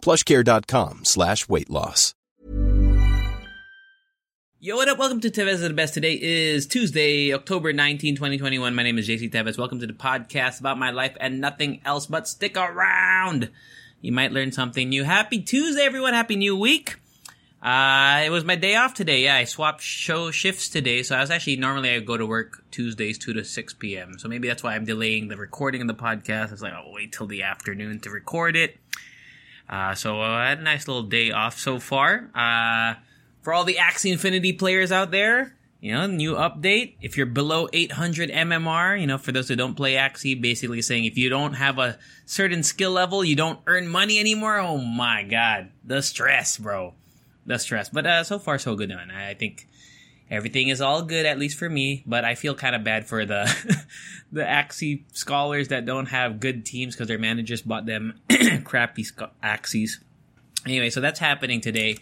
plushcare.com slash weight loss. Yo, what up? Welcome to Tevez the Best. Today is Tuesday, October 19, 2021. My name is JC Tevez. Welcome to the podcast about my life and nothing else, but stick around. You might learn something new. Happy Tuesday, everyone. Happy new week. Uh, it was my day off today. Yeah, I swapped show shifts today. So I was actually, normally I go to work Tuesdays 2 to 6 p.m. So maybe that's why I'm delaying the recording of the podcast. I was like, I'll wait till the afternoon to record it. Uh, so I had a nice little day off so far. Uh, for all the Axie Infinity players out there, you know, new update. If you're below 800 MMR, you know, for those who don't play Axie, basically saying if you don't have a certain skill level, you don't earn money anymore. Oh my god, the stress, bro the stress. But uh, so far, so good, man. I think everything is all good, at least for me. But I feel kind of bad for the the Axie scholars that don't have good teams because their managers bought them crappy sc- Axies. Anyway, so that's happening today.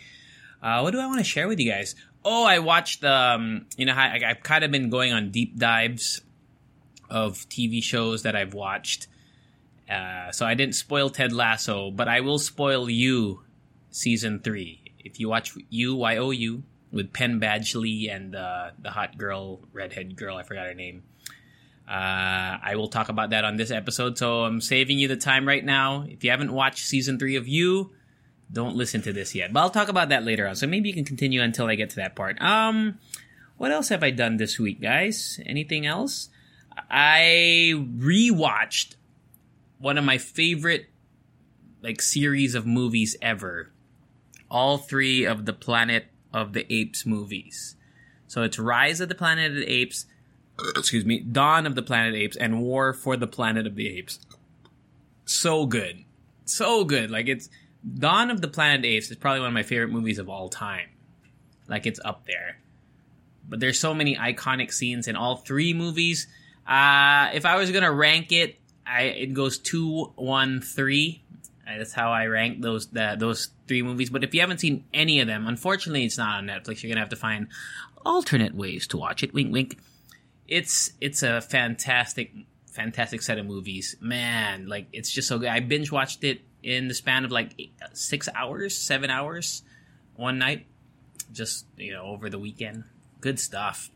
Uh, what do I want to share with you guys? Oh, I watched um, you know, I, I've kind of been going on deep dives of TV shows that I've watched. Uh, so I didn't spoil Ted Lasso, but I will spoil you season three if you watch You Y O U with Penn Badgley and uh, the hot girl, redhead girl, I forgot her name. Uh, I will talk about that on this episode, so I'm saving you the time right now. If you haven't watched season three of You, don't listen to this yet. But I'll talk about that later on. So maybe you can continue until I get to that part. Um, what else have I done this week, guys? Anything else? I rewatched one of my favorite like series of movies ever all three of the Planet of the Apes movies. So it's Rise of the Planet of the Apes, excuse me, Dawn of the Planet of the Apes, and War for the Planet of the Apes. So good. So good. Like it's Dawn of the Planet of the Apes is probably one of my favorite movies of all time. Like it's up there. But there's so many iconic scenes in all three movies. Uh, if I was gonna rank it, I, it goes two, one, three. That's how I rank those the, those three movies. But if you haven't seen any of them, unfortunately, it's not on Netflix. You're gonna have to find alternate ways to watch it. Wink, wink. It's it's a fantastic, fantastic set of movies. Man, like it's just so good. I binge watched it in the span of like eight, six hours, seven hours, one night, just you know over the weekend. Good stuff.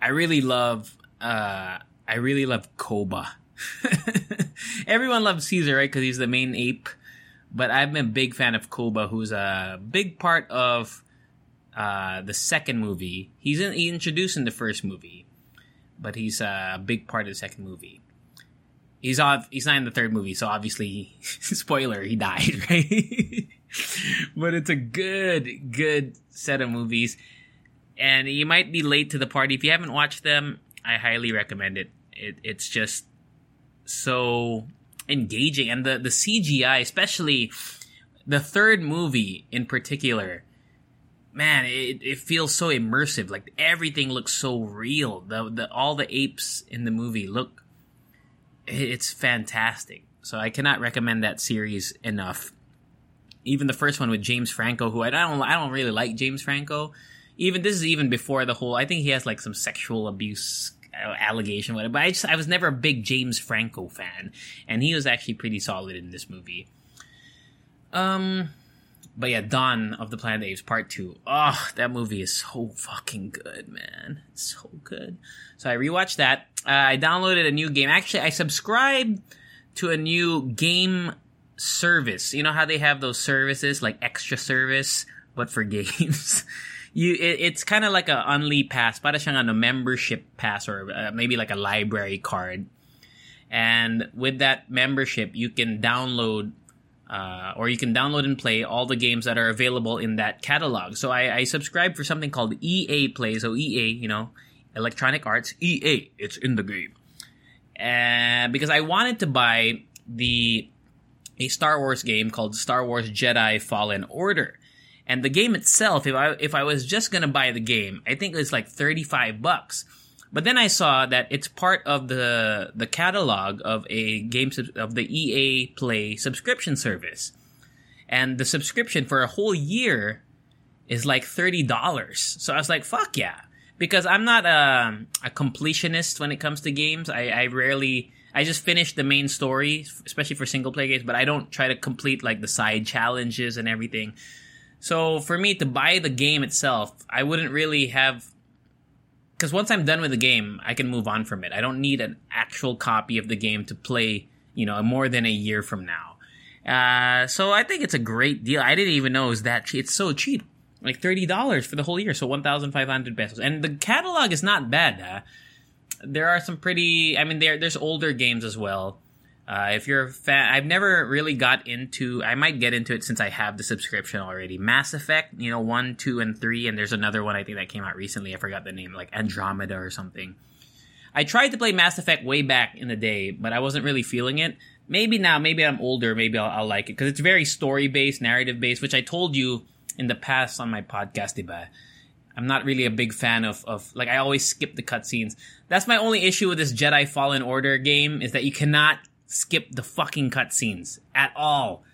I really love. uh I really love Koba. Everyone loves Caesar, right? Because he's the main ape. But I'm a big fan of Koba, who's a big part of uh, the second movie. He's in, he introduced in the first movie, but he's a big part of the second movie. He's off. He's not in the third movie, so obviously, spoiler, he died, right? but it's a good, good set of movies, and you might be late to the party if you haven't watched them. I highly recommend it. it it's just so engaging. And the the CGI especially the third movie in particular man it, it feels so immersive. Like everything looks so real. The, the all the apes in the movie look it's fantastic. So I cannot recommend that series enough. Even the first one with James Franco who I don't I don't really like James Franco. Even this is even before the whole I think he has like some sexual abuse allegation, whatever. But I just I was never a big James Franco fan, and he was actually pretty solid in this movie. Um, but yeah, Dawn of the Planet of the Apes Part Two. Oh, that movie is so fucking good, man. It's so good. So I rewatched that. Uh, I downloaded a new game. Actually, I subscribed to a new game service. You know how they have those services like extra service, but for games you it, it's kind of like a only pass, para siyang ano, membership pass or uh, maybe like a library card. And with that membership, you can download uh, or you can download and play all the games that are available in that catalog. So I, I subscribe for something called EA Play. So EA, you know, Electronic Arts, EA, it's in the game. Because I wanted to buy the a Star Wars game called Star Wars Jedi Fallen Order And the game itself, if I if I was just gonna buy the game, I think it's like thirty five bucks. But then I saw that it's part of the the catalog of a game of the EA Play subscription service, and the subscription for a whole year is like thirty dollars. So I was like, "Fuck yeah!" Because I'm not a, a completionist when it comes to games. I, I rarely. I just finish the main story, especially for single player games, but I don't try to complete like the side challenges and everything. So for me to buy the game itself, I wouldn't really have because once I'm done with the game, I can move on from it. I don't need an actual copy of the game to play, you know, more than a year from now. Uh, so I think it's a great deal. I didn't even know it was that cheap. It's so cheap. Like $30 for the whole year. So 1,500 pesos. And the catalog is not bad. Huh? There are some pretty, I mean, there, there's older games as well. Uh, if you're a fan, I've never really got into. I might get into it since I have the subscription already. Mass Effect, you know, one, two, and three, and there's another one I think that came out recently. I forgot the name, like Andromeda or something. I tried to play Mass Effect way back in the day, but I wasn't really feeling it. Maybe now, maybe I'm older, maybe I'll, I'll like it because it's very story based, narrative based, which I told you in the past on my podcast, diba? I'm not really a big fan of, of like I always skip the cutscenes. That's my only issue with this Jedi Fallen Order game is that you cannot skip the fucking cutscenes at all.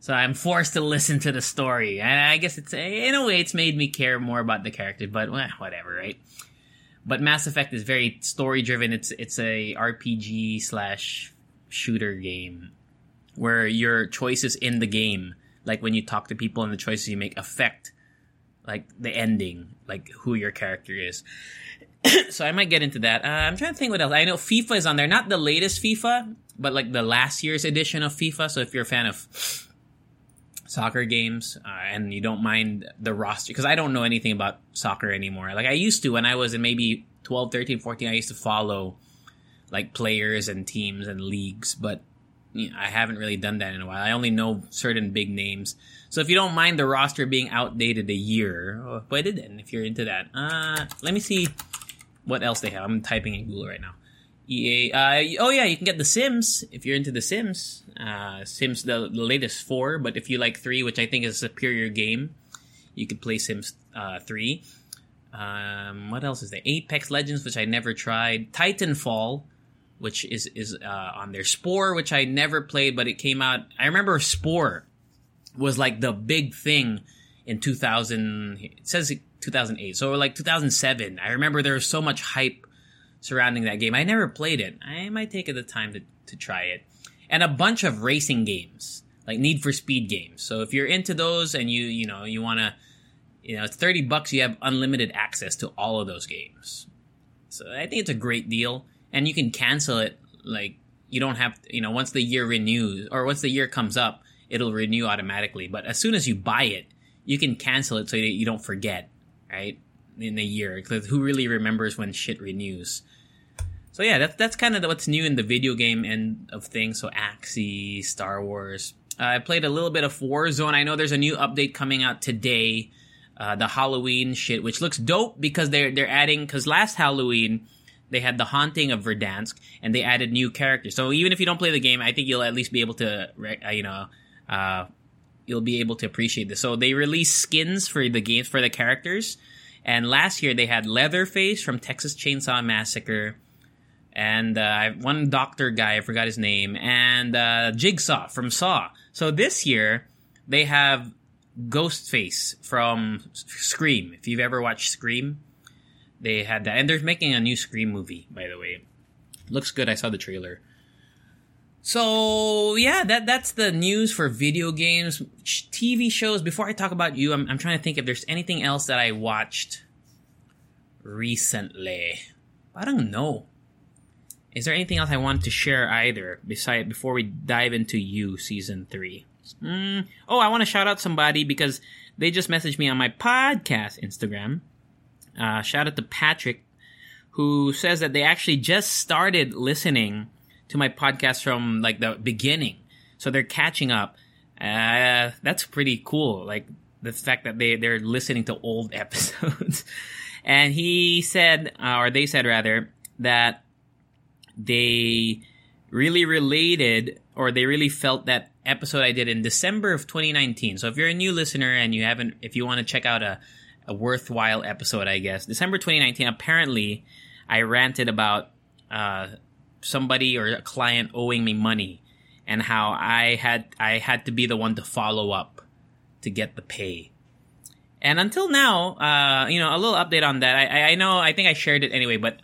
So I'm forced to listen to the story, and I guess it's in a way it's made me care more about the character. But well, whatever, right? But Mass Effect is very story driven. It's it's a RPG slash shooter game where your choices in the game, like when you talk to people and the choices you make, affect like the ending, like who your character is. so I might get into that. Uh, I'm trying to think what else. I know FIFA is on there, not the latest FIFA, but like the last year's edition of FIFA. So if you're a fan of soccer games uh, and you don't mind the roster, because I don't know anything about soccer anymore. Like I used to when I was in maybe 12, 13, 14, I used to follow like players and teams and leagues, but you know, I haven't really done that in a while. I only know certain big names. So if you don't mind the roster being outdated a year, oh, but it didn't. If you're into that, uh, let me see what else they have. I'm typing in Google right now. EA. Uh, oh yeah, you can get The Sims if you're into The Sims. Uh, Sims the, the latest four, but if you like three, which I think is a superior game, you could play Sims uh, three. Um, what else is there? Apex Legends, which I never tried. Titanfall, which is is uh, on their Spore, which I never played, but it came out. I remember Spore was like the big thing in 2000. It says 2008, so like 2007. I remember there was so much hype surrounding that game. I never played it. I might take the time to, to try it. And a bunch of racing games, like Need for Speed games. So if you're into those and you, you know, you want to, you know, it's 30 bucks, you have unlimited access to all of those games. So I think it's a great deal. And you can cancel it, like, you don't have, you know, once the year renews, or once the year comes up, it'll renew automatically. But as soon as you buy it, you can cancel it so that you don't forget, right? In a year. Because who really remembers when shit renews? So yeah, that's that's kind of what's new in the video game end of things. So Axie, Star Wars. Uh, I played a little bit of Warzone. I know there's a new update coming out today. Uh, the Halloween shit, which looks dope because they're they're adding because last Halloween they had the haunting of Verdansk and they added new characters. So even if you don't play the game, I think you'll at least be able to uh, you know uh, you'll be able to appreciate this. So they released skins for the games for the characters, and last year they had Leatherface from Texas Chainsaw Massacre and uh, one doctor guy, I forgot his name, and uh, Jigsaw from Saw. So this year they have Ghostface from Scream. If you've ever watched Scream, they had that, and they're making a new Scream movie, by the way. Looks good. I saw the trailer. So yeah, that that's the news for video games, TV shows. Before I talk about you, I'm, I'm trying to think if there's anything else that I watched recently. I don't know. Is there anything else I want to share either beside before we dive into you season three? Mm, oh, I want to shout out somebody because they just messaged me on my podcast Instagram. Uh, shout out to Patrick, who says that they actually just started listening to my podcast from like the beginning, so they're catching up. Uh, that's pretty cool. Like the fact that they they're listening to old episodes. and he said, uh, or they said rather, that they really related or they really felt that episode I did in December of 2019. So if you're a new listener and you haven't, if you want to check out a, a worthwhile episode, I guess December 2019. Apparently, I ranted about uh, somebody or a client owing me money and how I had I had to be the one to follow up to get the pay. And until now, uh, you know, a little update on that. I, I know, I think I shared it anyway, but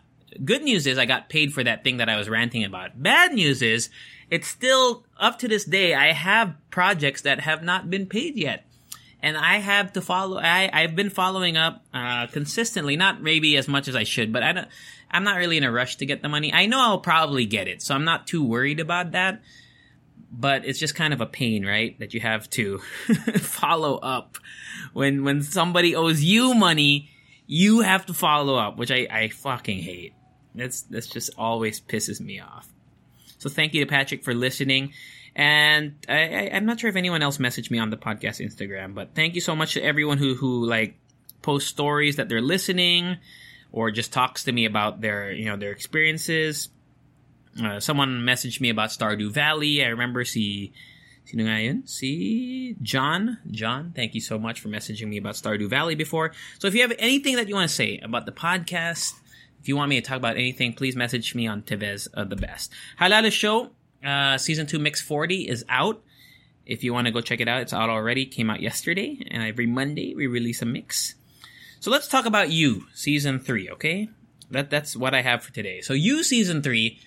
good news is I got paid for that thing that I was ranting about. Bad news is it's still up to this day. I have projects that have not been paid yet. And I have to follow, I, I've been following up, uh, consistently, not maybe as much as I should, but I don't, I'm not really in a rush to get the money. I know I'll probably get it, so I'm not too worried about that. But it's just kind of a pain, right? That you have to follow up when when somebody owes you money, you have to follow up, which I, I fucking hate. That's that's just always pisses me off. So thank you to Patrick for listening. And I, I, am not sure if anyone else messaged me on the podcast Instagram, but thank you so much to everyone who who like post stories that they're listening or just talks to me about their you know their experiences. Uh, someone messaged me about Stardew Valley. I remember si Sino nga? Si John. John, thank you so much for messaging me about Stardew Valley before. So if you have anything that you want to say about the podcast, if you want me to talk about anything, please message me on Tevez of the Best. Halala Show, uh, Season 2 Mix 40 is out. If you want to go check it out, it's out already. Came out yesterday. And every Monday, we release a mix. So let's talk about you, Season 3, okay? That That's what I have for today. So you, Season 3,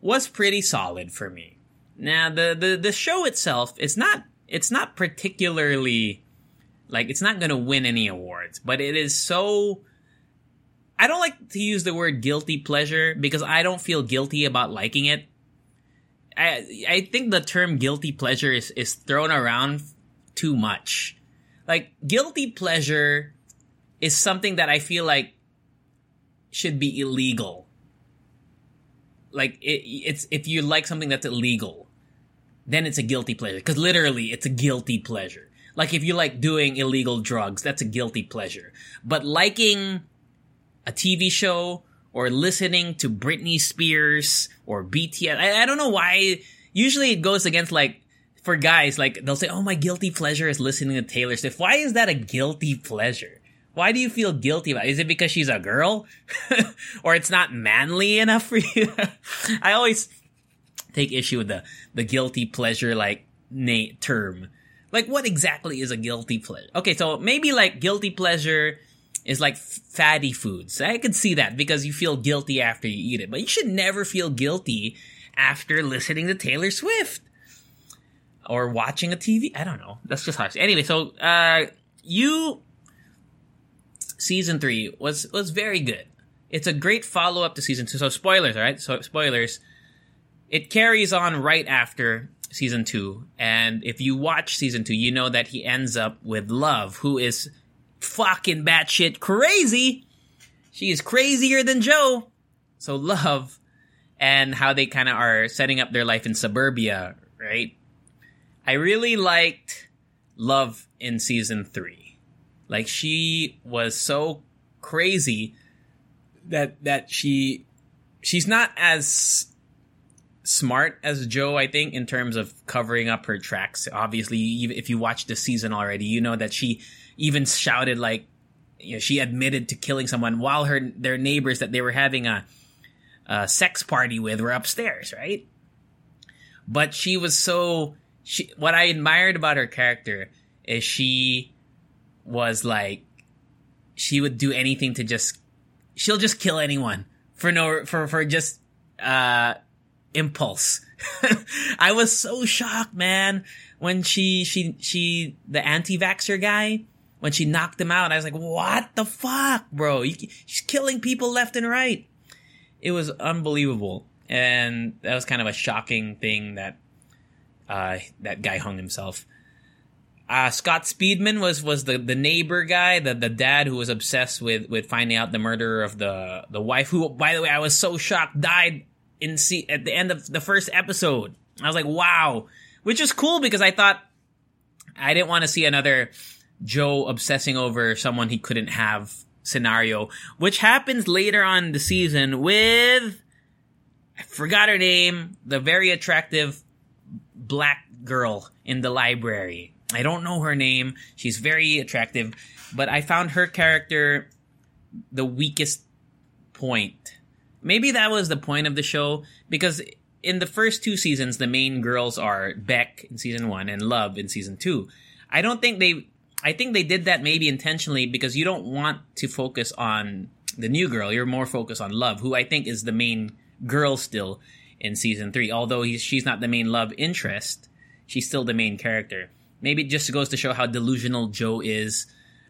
was pretty solid for me. Now the, the the show itself it's not it's not particularly like it's not to win any awards, but it is so I don't like to use the word guilty pleasure because I don't feel guilty about liking it. I I think the term guilty pleasure is is thrown around too much. Like guilty pleasure is something that I feel like should be illegal. Like it, it's if you like something that's illegal, then it's a guilty pleasure. Because literally, it's a guilty pleasure. Like if you like doing illegal drugs, that's a guilty pleasure. But liking a TV show or listening to Britney Spears or BTS, I, I don't know why. Usually it goes against like, for guys, like they'll say, oh, my guilty pleasure is listening to Taylor Swift. Why is that a guilty pleasure? Why do you feel guilty about it? Is it because she's a girl? or it's not manly enough for you? I always take issue with the the guilty pleasure like term. Like what exactly is a guilty pleasure? Okay, so maybe like guilty pleasure is like fatty foods. I could see that because you feel guilty after you eat it, but you should never feel guilty after listening to Taylor Swift or watching a TV. I don't know. That's just harsh. Anyway, so uh you season 3 was was very good. It's a great follow up to season 2. So spoilers, all right? So spoilers it carries on right after season two. And if you watch season two, you know that he ends up with Love, who is fucking batshit crazy. She is crazier than Joe. So Love and how they kind of are setting up their life in suburbia, right? I really liked Love in season three. Like she was so crazy that that she she's not as smart as Joe, I think, in terms of covering up her tracks. Obviously, if you watch the season already, you know that she even shouted like, you know, she admitted to killing someone while her their neighbors that they were having a, a sex party with were upstairs, right? But she was so she. What I admired about her character is she was like, she would do anything to just, she'll just kill anyone for no for for just uh impulse. I was so shocked, man, when she she she the anti-vaxer guy when she knocked him out. I was like, "What the fuck, bro? You, she's killing people left and right." It was unbelievable, and that was kind of a shocking thing that uh, that guy hung himself. Uh, Scott Speedman was was the, the neighbor guy, the the dad who was obsessed with with finding out the murder of the the wife. Who, by the way, I was so shocked died in at the end of the first episode. I was like, wow, which is cool because I thought I didn't want to see another Joe obsessing over someone he couldn't have scenario, which happens later on the season with I forgot her name, the very attractive black girl in the library. I don't know her name. She's very attractive, but I found her character the weakest point. Maybe that was the point of the show because in the first two seasons, the main girls are Beck in season one and Love in season two. I don't think they. I think they did that maybe intentionally because you don't want to focus on the new girl. You're more focused on Love, who I think is the main girl still in season three. Although she's not the main love interest, she's still the main character. Maybe it just goes to show how delusional Joe is.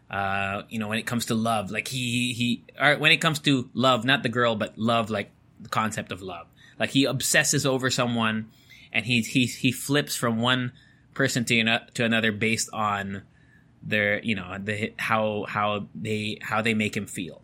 Uh, you know, when it comes to love, like he he, when it comes to love, not the girl, but love, like the concept of love. Like he obsesses over someone, and he he he flips from one person to to another based on their you know the how how they how they make him feel.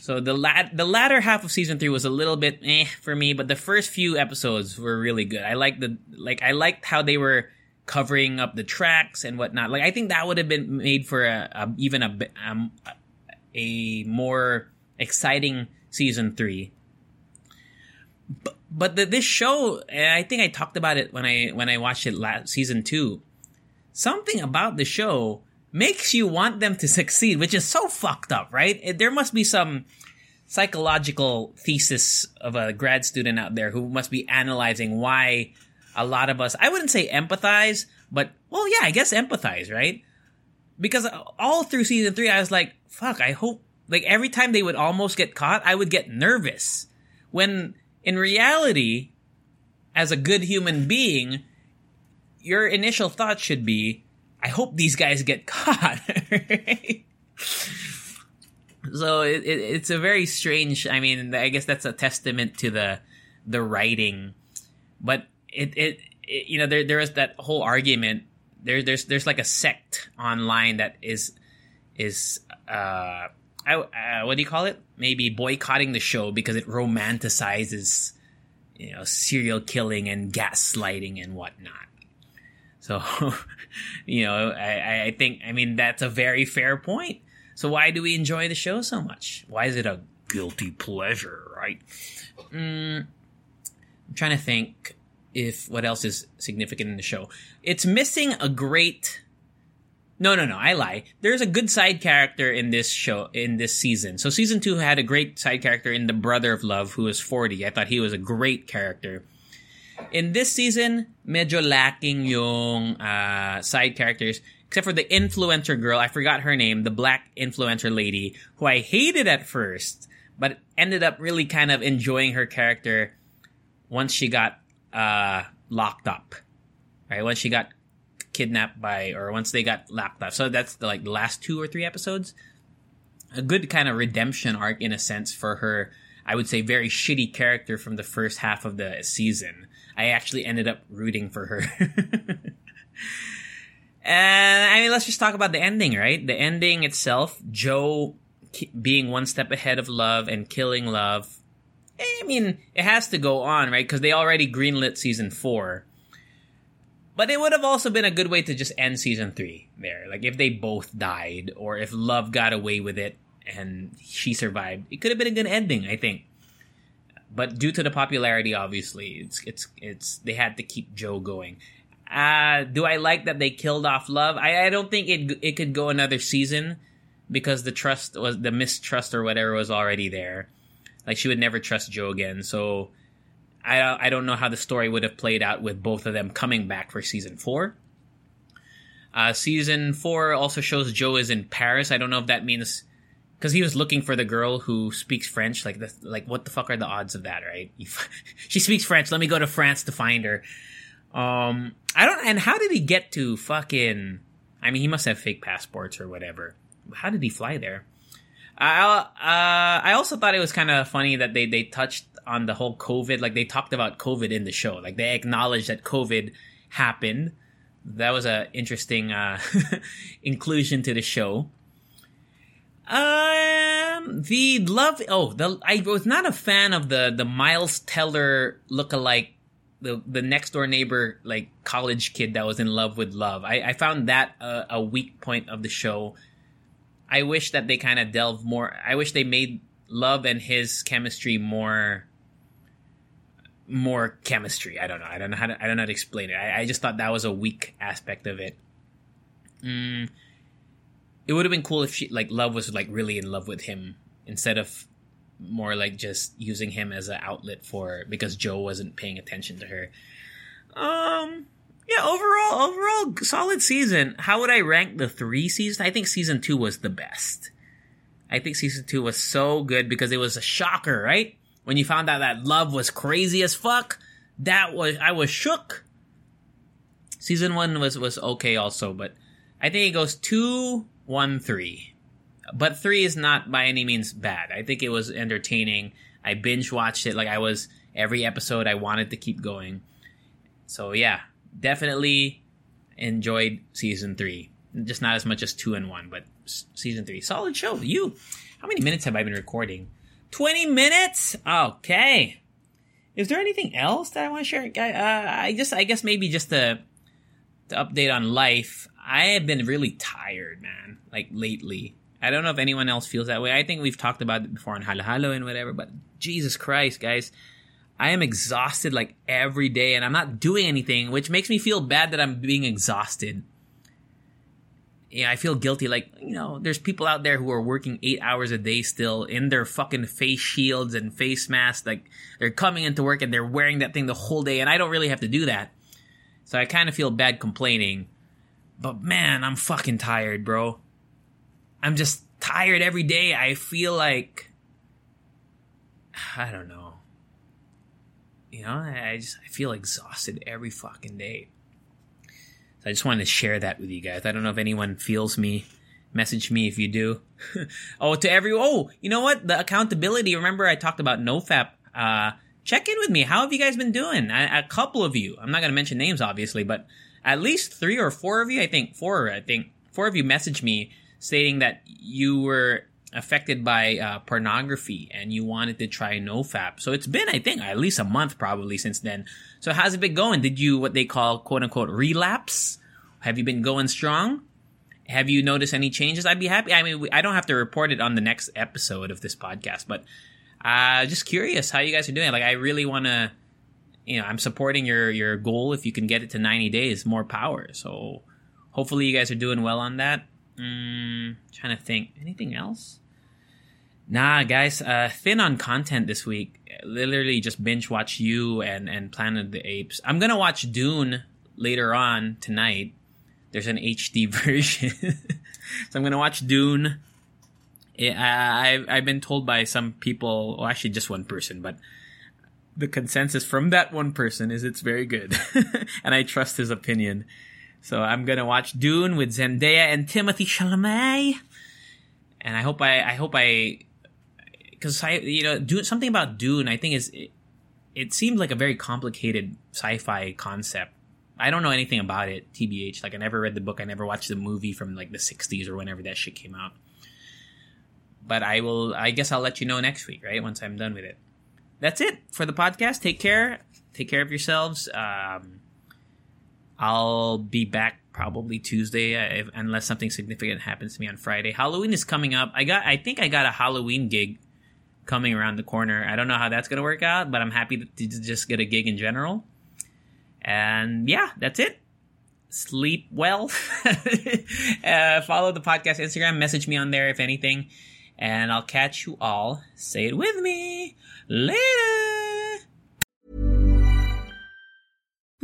So the lat- the latter half of season three was a little bit eh for me, but the first few episodes were really good. I liked the like I liked how they were covering up the tracks and whatnot. Like I think that would have been made for a, a even a um, a more exciting season three. But but the, this show, I think I talked about it when I when I watched it last season two. Something about the show makes you want them to succeed, which is so fucked up, right? There must be some psychological thesis of a grad student out there who must be analyzing why a lot of us, I wouldn't say empathize, but well, yeah, I guess empathize, right? Because all through season three, I was like, fuck, I hope, like every time they would almost get caught, I would get nervous. When in reality, as a good human being, your initial thought should be, I hope these guys get caught. so it, it, it's a very strange. I mean, I guess that's a testament to the the writing, but it it, it you know there there is that whole argument. There there's there's like a sect online that is is uh, I, uh what do you call it? Maybe boycotting the show because it romanticizes you know serial killing and gaslighting and whatnot. So, you know, I, I think, I mean, that's a very fair point. So why do we enjoy the show so much? Why is it a guilty pleasure, right? Mm, I'm trying to think if what else is significant in the show. It's missing a great. No, no, no. I lie. There's a good side character in this show in this season. So season two had a great side character in the brother of love who was Forty. I thought he was a great character in this season, medyo lacking yung uh, side characters. Except for the influencer girl, I forgot her name, the black influencer lady, who I hated at first, but ended up really kind of enjoying her character once she got uh, locked up. Right? Once she got kidnapped by, or once they got locked up. So that's the, like the last two or three episodes. A good kind of redemption arc in a sense for her, I would say, very shitty character from the first half of the season. I actually ended up rooting for her. and I mean, let's just talk about the ending, right? The ending itself, Joe being one step ahead of love and killing love. I mean, it has to go on, right? Because they already greenlit season four. But it would have also been a good way to just end season three there. Like if they both died, or if love got away with it and she survived, it could have been a good ending, I think but due to the popularity, obviously, it's it's it's they had to keep Joe going. Uh, do I like that they killed off Love? I, I don't think it it could go another season because the trust was the mistrust or whatever was already there. Like she would never trust Joe again. So I I don't know how the story would have played out with both of them coming back for season four. Uh, season four also shows Joe is in Paris. I don't know if that means because he was looking for the girl who speaks French. Like, the, like what the fuck are the odds of that, right? she speaks French. Let me go to France to find her. Um, I don't. And how did he get to fucking? I mean, he must have fake passports or whatever. How did he fly there? I uh, I also thought it was kind of funny that they they touched on the whole COVID. Like they talked about COVID in the show. Like they acknowledged that COVID happened. That was a interesting uh, inclusion to the show. Um, the love. Oh, the I was not a fan of the the Miles Teller look-alike, the the next door neighbor like college kid that was in love with love. I, I found that a, a weak point of the show. I wish that they kind of delve more. I wish they made love and his chemistry more more chemistry. I don't know. I don't know how to, I don't know how to explain it. I, I just thought that was a weak aspect of it. Mm, it would have been cool if she like love was like really in love with him instead of more like just using him as an outlet for because Joe wasn't paying attention to her. Um yeah, overall overall solid season. How would I rank the 3 seasons? I think season 2 was the best. I think season 2 was so good because it was a shocker, right? When you found out that love was crazy as fuck, that was I was shook. Season 1 was was okay also, but I think it goes two, one, three. but three is not by any means bad. I think it was entertaining. I binge watched it like I was every episode. I wanted to keep going. So yeah, definitely enjoyed season three. Just not as much as two and one, but season three, solid show. You, how many minutes have I been recording? Twenty minutes. Okay. Is there anything else that I want to share? Uh, I just, I guess maybe just to, to update on life. I have been really tired, man. Like lately. I don't know if anyone else feels that way. I think we've talked about it before on Halo Halo and whatever, but Jesus Christ, guys. I am exhausted like every day and I'm not doing anything, which makes me feel bad that I'm being exhausted. Yeah, I feel guilty. Like, you know, there's people out there who are working eight hours a day still in their fucking face shields and face masks. Like, they're coming into work and they're wearing that thing the whole day, and I don't really have to do that. So I kind of feel bad complaining. But man, I'm fucking tired, bro. I'm just tired every day. I feel like I don't know. You know, I just I feel exhausted every fucking day. So I just wanted to share that with you guys. I don't know if anyone feels me. Message me if you do. oh, to every oh, you know what? The accountability. Remember, I talked about NoFap. Uh, check in with me. How have you guys been doing? A, a couple of you. I'm not going to mention names, obviously, but at least three or four of you. I think four. I think four of you messaged me stating that you were affected by uh, pornography and you wanted to try nofap so it's been i think at least a month probably since then. So how's it been going? Did you what they call quote unquote relapse? Have you been going strong? Have you noticed any changes? I'd be happy i mean i don't have to report it on the next episode of this podcast but uh just curious how you guys are doing. Like i really want to you know i'm supporting your your goal. If you can get it to 90 days more power. So hopefully you guys are doing well on that. Mm, trying to think. Anything else? Nah, guys. Uh, thin on content this week. Literally just binge watch you and and Planet of the Apes. I'm gonna watch Dune later on tonight. There's an HD version, so I'm gonna watch Dune. I, I've been told by some people, well, actually just one person, but the consensus from that one person is it's very good, and I trust his opinion. So I'm gonna watch Dune with Zendaya and Timothée Chalamet, and I hope I I hope I because you know Dune something about Dune I think is it, it seemed like a very complicated sci-fi concept. I don't know anything about it, tbh. Like I never read the book, I never watched the movie from like the '60s or whenever that shit came out. But I will. I guess I'll let you know next week, right? Once I'm done with it. That's it for the podcast. Take care. Take care of yourselves. Um, I'll be back probably Tuesday uh, if, unless something significant happens to me on Friday. Halloween is coming up. I got I think I got a Halloween gig coming around the corner. I don't know how that's going to work out, but I'm happy to, just get a gig in general. And yeah, that's it. Sleep well. uh, follow the podcast Instagram. Message me on there if anything. And I'll catch you all. Say it with me. Later.